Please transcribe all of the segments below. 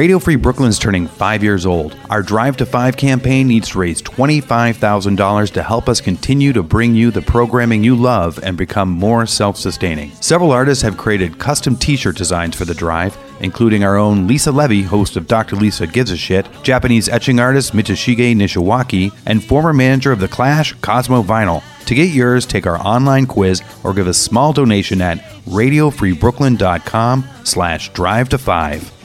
Radio Free Brooklyn is turning five years old. Our Drive to Five campaign needs to raise $25,000 to help us continue to bring you the programming you love and become more self sustaining. Several artists have created custom t shirt designs for the drive, including our own Lisa Levy, host of Dr. Lisa Gives a Shit, Japanese etching artist Mitsushige Nishiwaki, and former manager of The Clash, Cosmo Vinyl. To get yours, take our online quiz or give a small donation at radiofreebrooklyn.com slash drive to five.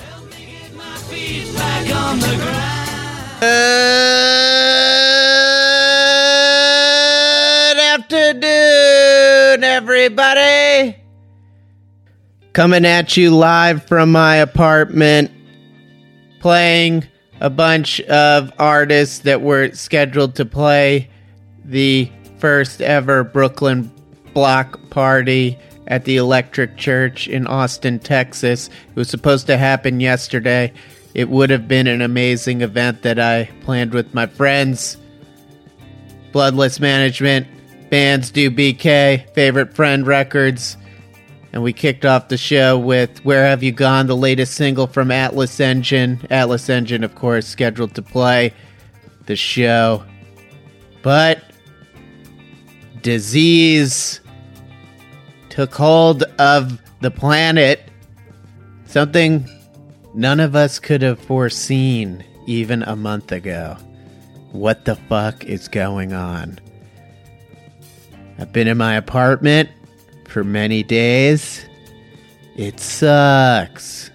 On the ground. Good afternoon, everybody. Coming at you live from my apartment, playing a bunch of artists that were scheduled to play the first ever Brooklyn block party at the Electric Church in Austin, Texas. It was supposed to happen yesterday. It would have been an amazing event that I planned with my friends. Bloodless Management, Bands Do BK, Favorite Friend Records. And we kicked off the show with Where Have You Gone, the latest single from Atlas Engine. Atlas Engine, of course, scheduled to play the show. But disease took hold of the planet. Something none of us could have foreseen even a month ago. What the fuck is going on? I've been in my apartment for many days. It sucks.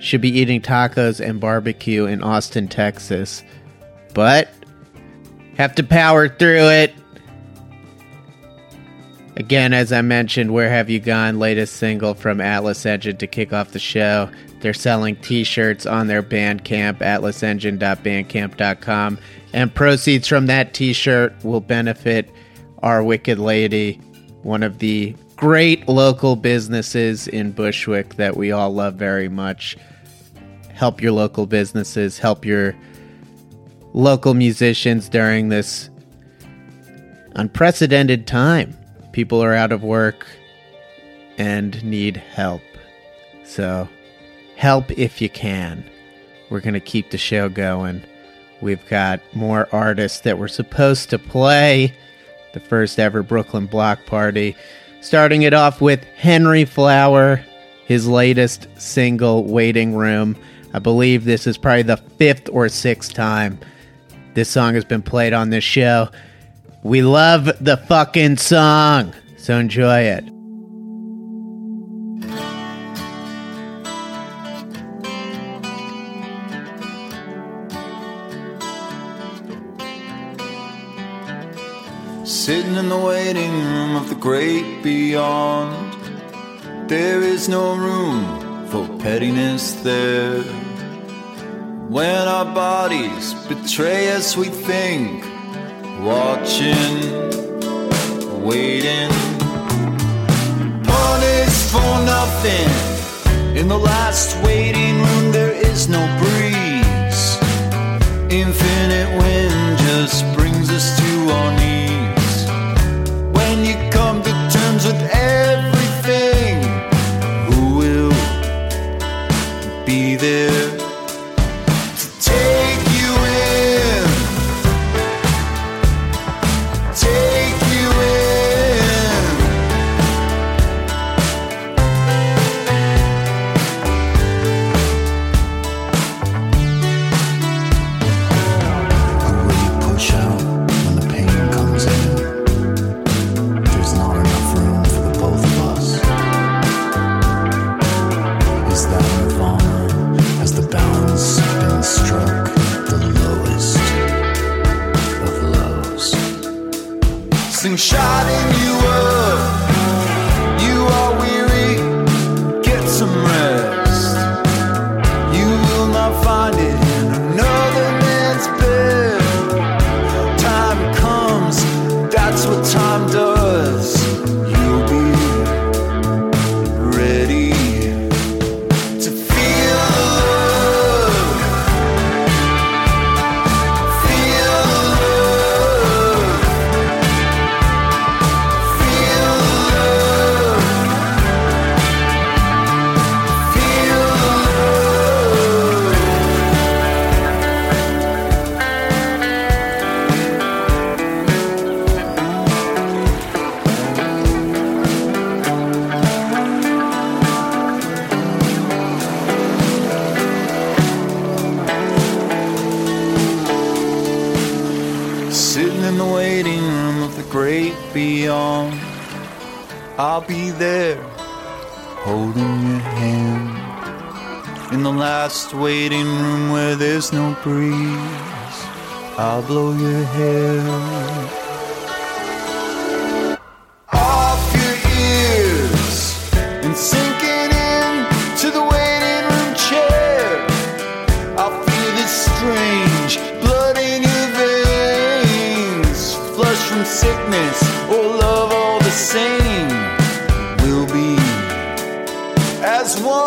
Should be eating tacos and barbecue in Austin, Texas. But have to power through it. Again, as I mentioned, Where Have You Gone? Latest single from Atlas Engine to kick off the show. They're selling t shirts on their Bandcamp, atlasengine.bandcamp.com. And proceeds from that t shirt will benefit Our Wicked Lady, one of the great local businesses in Bushwick that we all love very much. Help your local businesses, help your local musicians during this unprecedented time. People are out of work and need help. So, help if you can. We're going to keep the show going. We've got more artists that were supposed to play the first ever Brooklyn Block Party. Starting it off with Henry Flower, his latest single, Waiting Room. I believe this is probably the fifth or sixth time this song has been played on this show. We love the fucking song, so enjoy it. Sitting in the waiting room of the great beyond, there is no room for pettiness there. When our bodies betray us, we think, watching, waiting. Punished for nothing. In the last waiting room, there is no breeze. Infinite wind just brings us to our knees. from sickness or love all the same will be as one.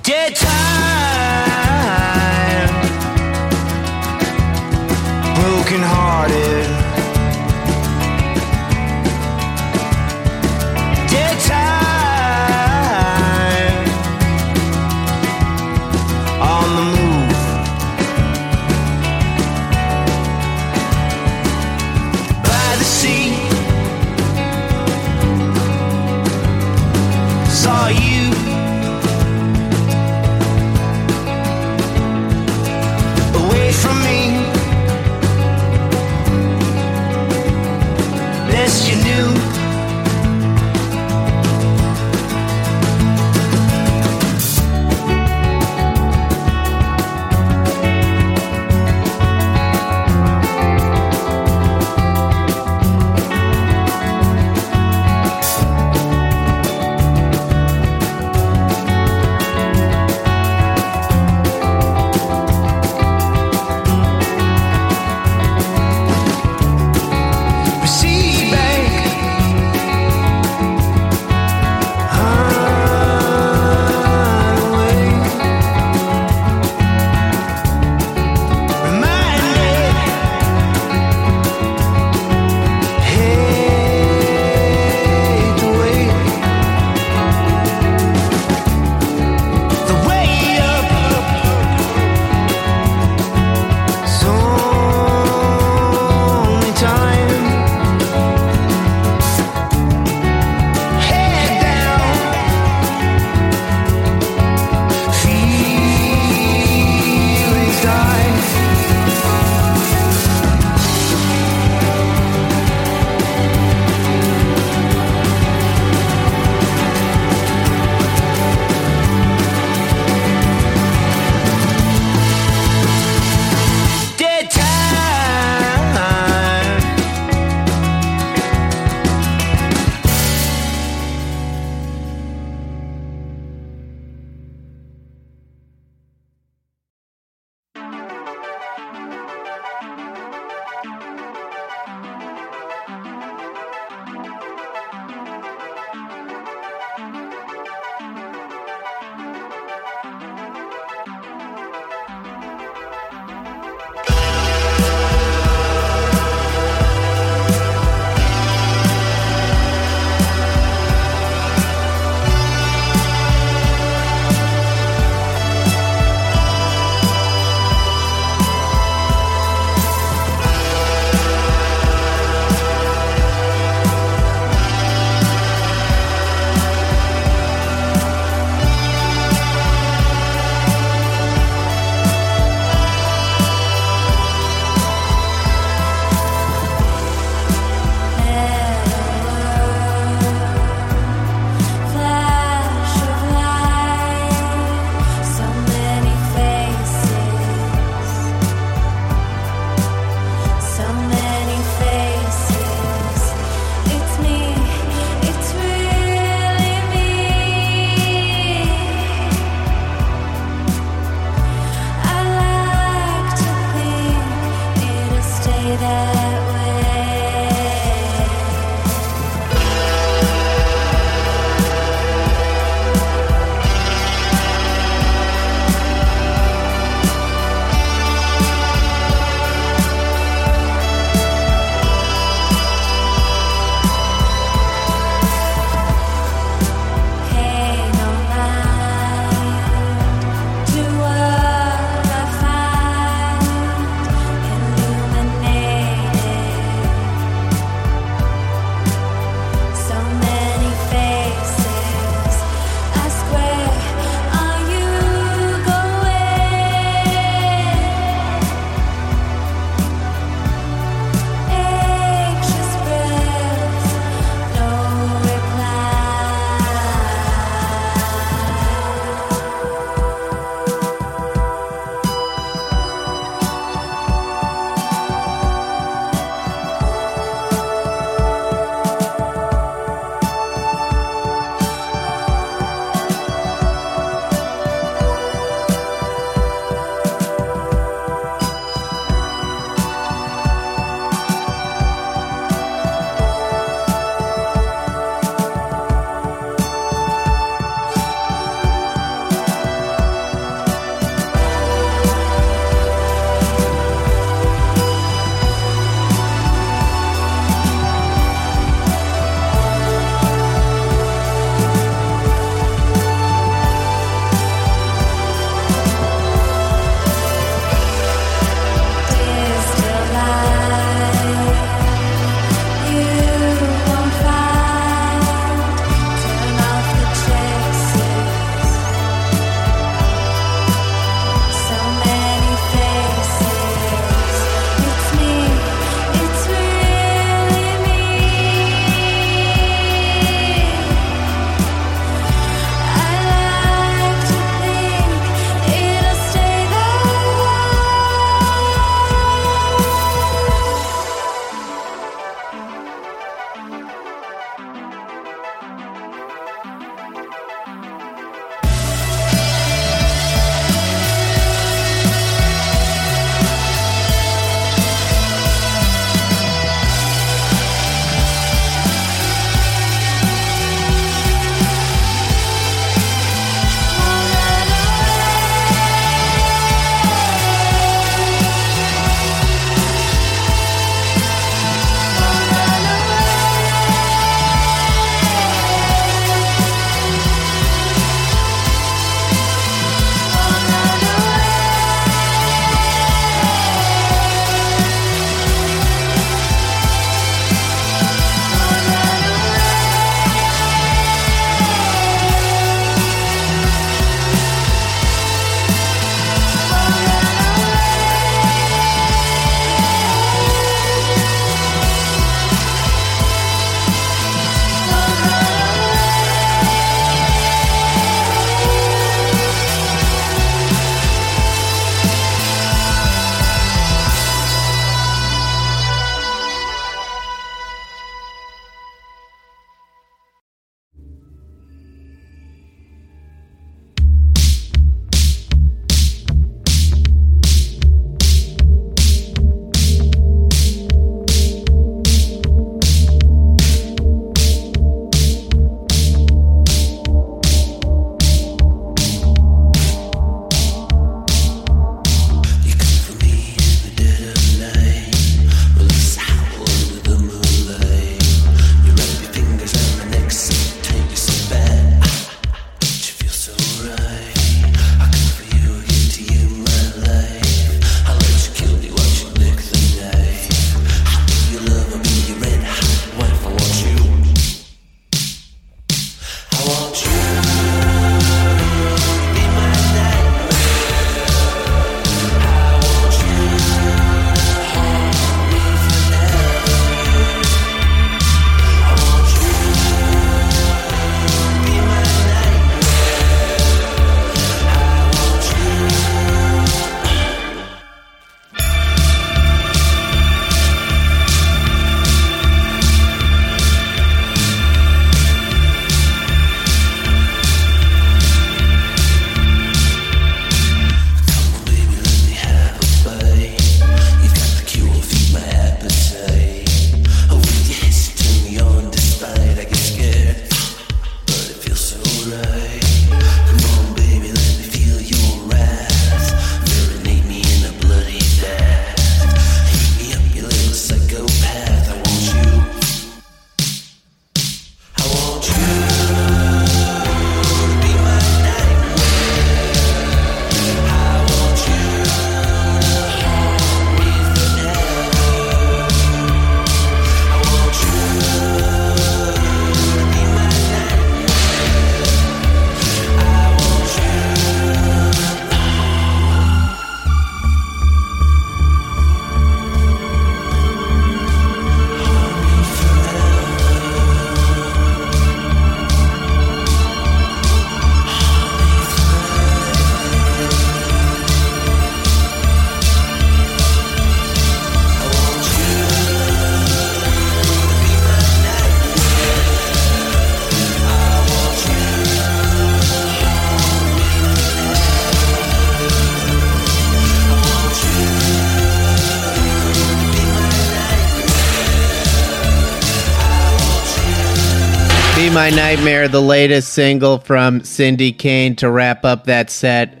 My Nightmare, the latest single from Cindy Cane to wrap up that set.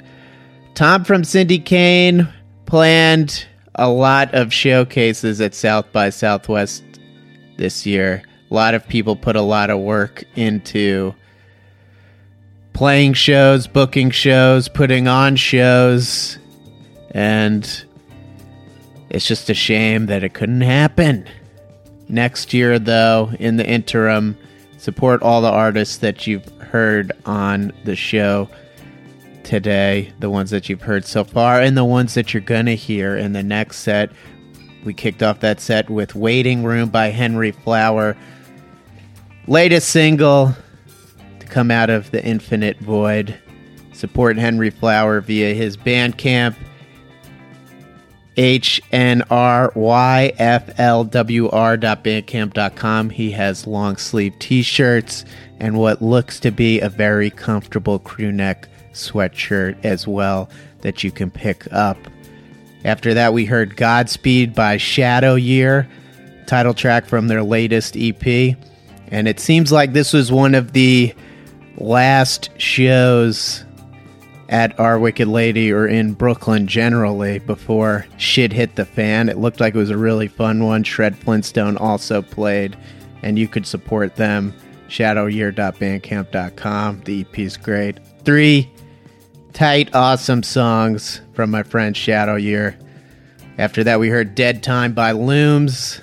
Tom from Cindy Cane planned a lot of showcases at South by Southwest this year. A lot of people put a lot of work into playing shows, booking shows, putting on shows, and it's just a shame that it couldn't happen. Next year, though, in the interim, support all the artists that you've heard on the show today, the ones that you've heard so far, and the ones that you're going to hear in the next set. We kicked off that set with Waiting Room by Henry Flower. Latest single to come out of the infinite void. Support Henry Flower via his Bandcamp hnrYflwr.bandcamp.com. He has long sleeve t shirts and what looks to be a very comfortable crew neck sweatshirt as well that you can pick up. After that, we heard Godspeed by Shadow Year, title track from their latest EP. And it seems like this was one of the last shows at Our Wicked Lady or in Brooklyn generally before shit hit the fan. It looked like it was a really fun one. Shred Flintstone also played, and you could support them. Shadowyear.bandcamp.com. The EP is great. Three tight, awesome songs from my friend Shadow Year. After that, we heard Dead Time by Looms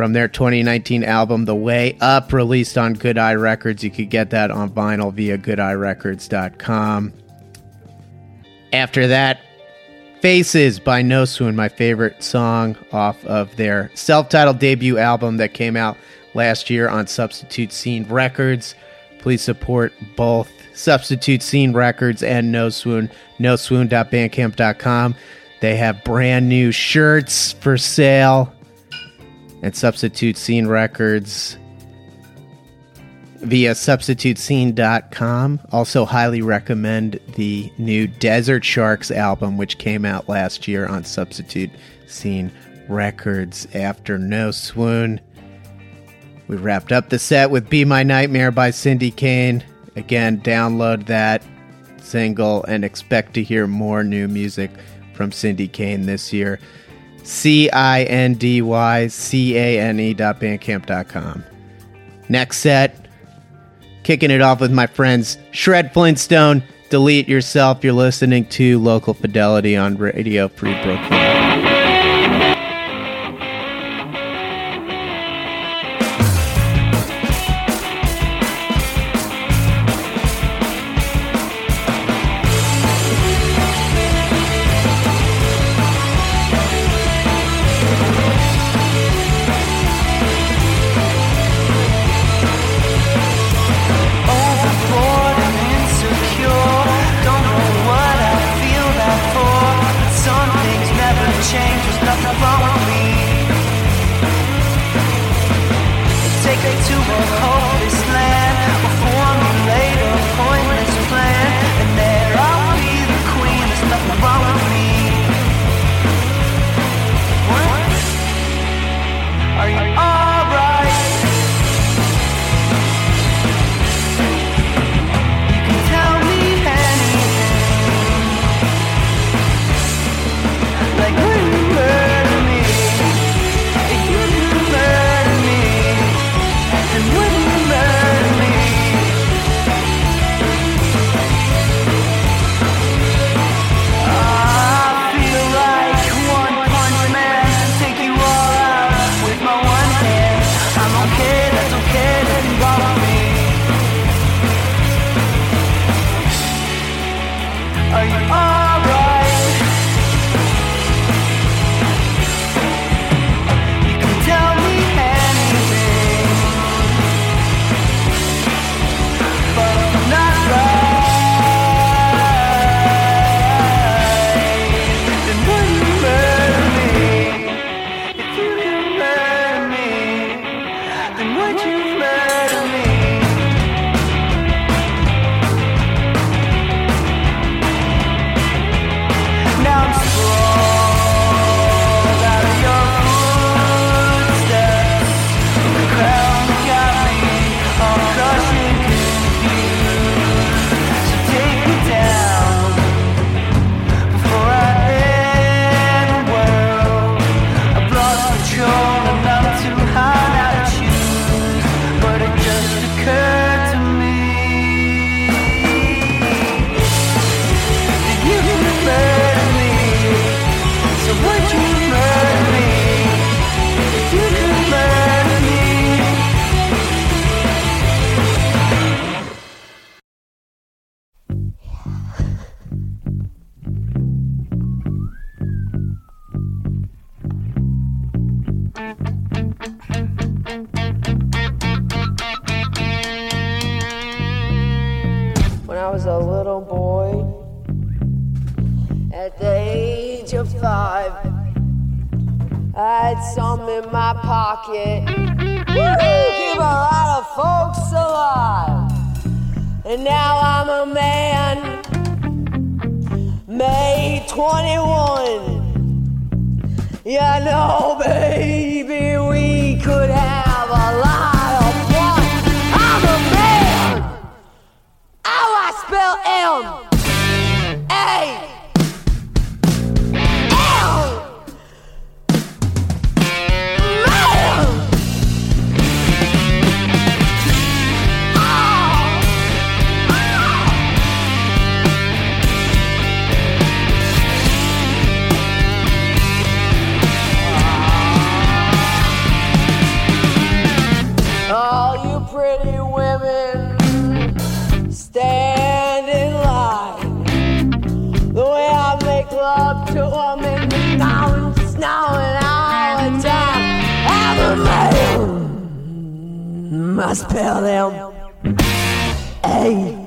from their 2019 album The Way Up, released on Good Eye Records. You could get that on vinyl via goodeyerecords.com. After that, Faces by No Swoon, my favorite song off of their self titled debut album that came out last year on Substitute Scene Records. Please support both Substitute Scene Records and No Swoon, noswoon.bandcamp.com. They have brand new shirts for sale at Substitute Scene Records via substitutescene.com. Also, highly recommend the new Desert Sharks album, which came out last year on Substitute Scene Records after No Swoon. We wrapped up the set with Be My Nightmare by Cindy Cane. Again, download that single and expect to hear more new music from Cindy Cane this year. C I N D Y C A N E dot bandcamp.com. Next set, kicking it off with my friends Shred Flintstone. Delete yourself. You're listening to Local Fidelity on Radio Free Brooklyn. I spell them A.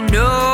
wanna know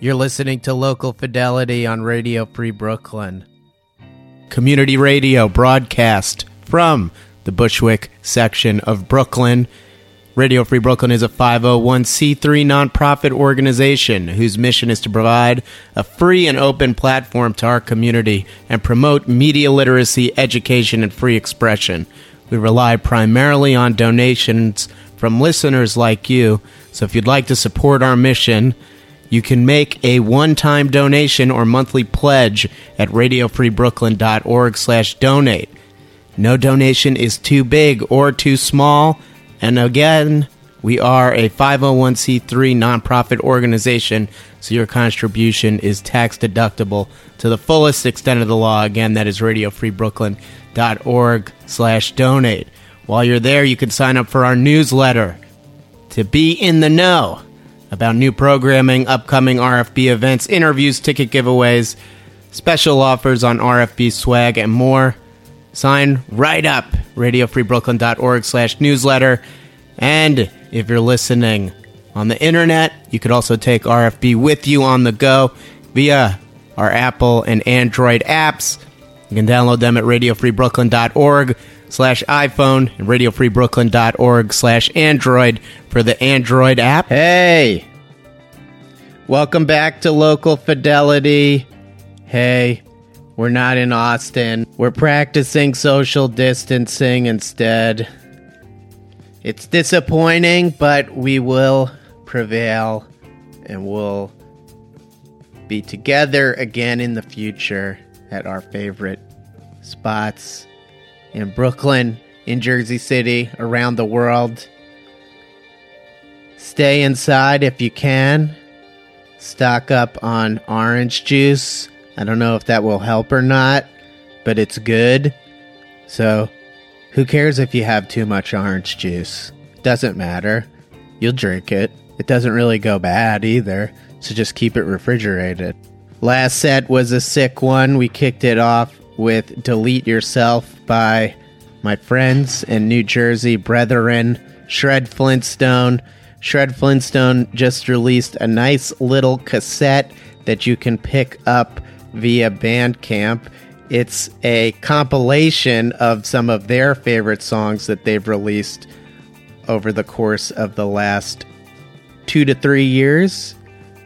You're listening to Local Fidelity on Radio Free Brooklyn. Community radio broadcast from the Bushwick section of Brooklyn. Radio Free Brooklyn is a 501c3 nonprofit organization whose mission is to provide a free and open platform to our community and promote media literacy, education, and free expression. We rely primarily on donations from listeners like you, so if you'd like to support our mission, you can make a one-time donation or monthly pledge at radiofreebrooklyn.org slash donate. No donation is too big or too small. And again, we are a 501c3 nonprofit organization, so your contribution is tax deductible to the fullest extent of the law. Again, that is radiofreebrooklyn.org slash donate. While you're there, you can sign up for our newsletter to be in the know about new programming, upcoming RFB events, interviews, ticket giveaways, special offers on RFB swag, and more. Sign right up, radiofreebrooklyn.org slash newsletter. And if you're listening on the internet, you could also take RFB with you on the go via our Apple and Android apps. You can download them at radiofreebrooklyn.org slash iPhone and radiofreebrooklyn.org slash Android for the Android app. Hey! Welcome back to Local Fidelity. Hey, we're not in Austin. We're practicing social distancing instead. It's disappointing, but we will prevail and we'll be together again in the future at our favorite spots in Brooklyn, in Jersey City, around the world. Stay inside if you can. Stock up on orange juice. I don't know if that will help or not, but it's good. So, who cares if you have too much orange juice? Doesn't matter. You'll drink it. It doesn't really go bad either, so just keep it refrigerated. Last set was a sick one. We kicked it off with Delete Yourself by my friends and New Jersey brethren, Shred Flintstone. Shred Flintstone just released a nice little cassette that you can pick up via Bandcamp. It's a compilation of some of their favorite songs that they've released over the course of the last two to three years.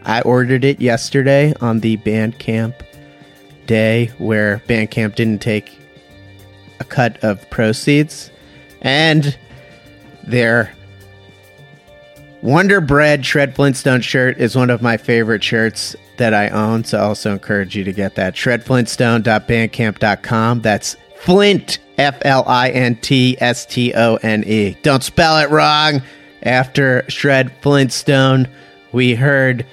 I ordered it yesterday on the Bandcamp day where Bandcamp didn't take a cut of proceeds. And their Wonder Bread Shred Flintstone shirt is one of my favorite shirts that I own, so I also encourage you to get that. Shredflintstone.bandcamp.com. That's Flint, F L I N T S T O N E. Don't spell it wrong. After Shred Flintstone, we heard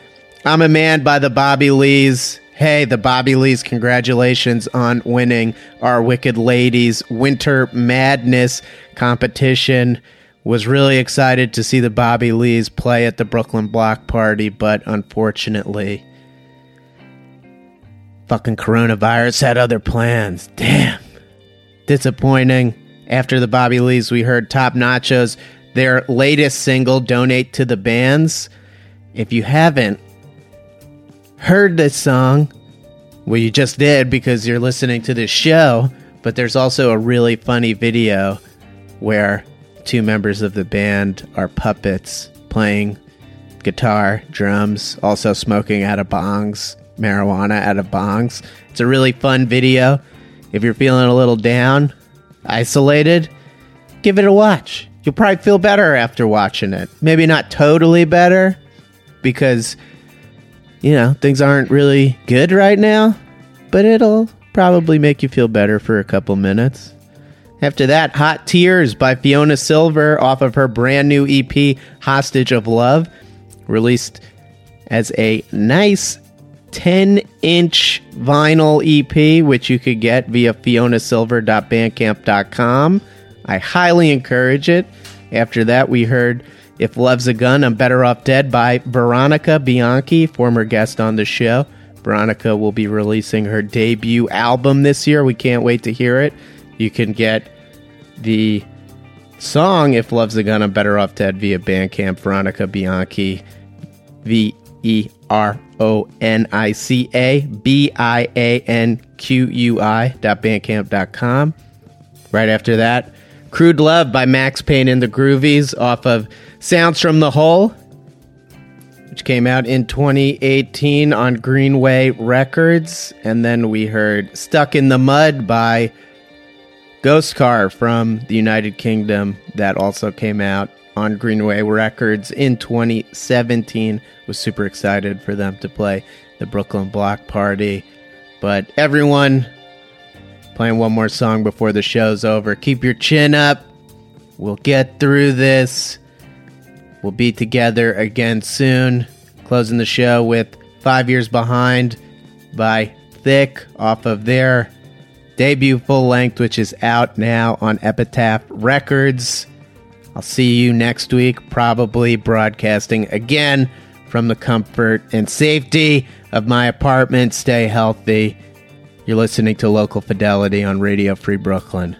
I'm a Man by the Bobby Lees. Hey, the Bobby Lees, congratulations on winning our Wicked Ladies Winter Madness competition. Was really excited to see the Bobby Lees play at the Brooklyn Block Party, but unfortunately, fucking coronavirus had other plans. Damn. Disappointing. After the Bobby Lees, we heard Top Nachos, their latest single, Donate to the Bands. If you haven't heard this song, well, you just did because you're listening to this show, but there's also a really funny video where two members of the band are puppets playing guitar, drums, also smoking out of bongs, marijuana out of bongs. It's a really fun video. If you're feeling a little down, isolated, give it a watch. You'll probably feel better after watching it. Maybe not totally better because, you know, things aren't really good right now, but it'll probably make you feel better for a couple minutes. After that, Hot Tears by Fiona Silver off of her brand new EP, Hostage of Love, released as a nice 10 inch vinyl EP, which you could get via fionasilver.bandcamp.com. I highly encourage it. After that, we heard If Love's a Gun, I'm Better Off Dead by Veronica Bianqui, former guest on the show. Veronica will be releasing her debut album this year. We can't wait to hear it. You can get the song If Love's a Gun, I'm Better Off Dead via Bandcamp, Veronica Bianqui. The E R O N I C A B I A N Q U I dot bandcamp.com. Right after that, Crude Love by Max Pain and the Groovies off of Sounds from the Hole, which came out in 2018 on Greenway Records. And then we heard Stuck in the Mud by Ghost Car from the United Kingdom that also came out on Greenway Records in 2017. Was super excited for them to play the Brooklyn Block Party. But everyone playing one more song before the show's over. Keep your chin up. We'll get through this. We'll be together again soon. Closing the show with Five Years Behind by Thick off of their debut full length, which is out now on Epitaph Records. I'll see you next week, probably broadcasting again from the comfort and safety of my apartment. Stay healthy. You're listening to Local Fidelity on Radio Free Brooklyn.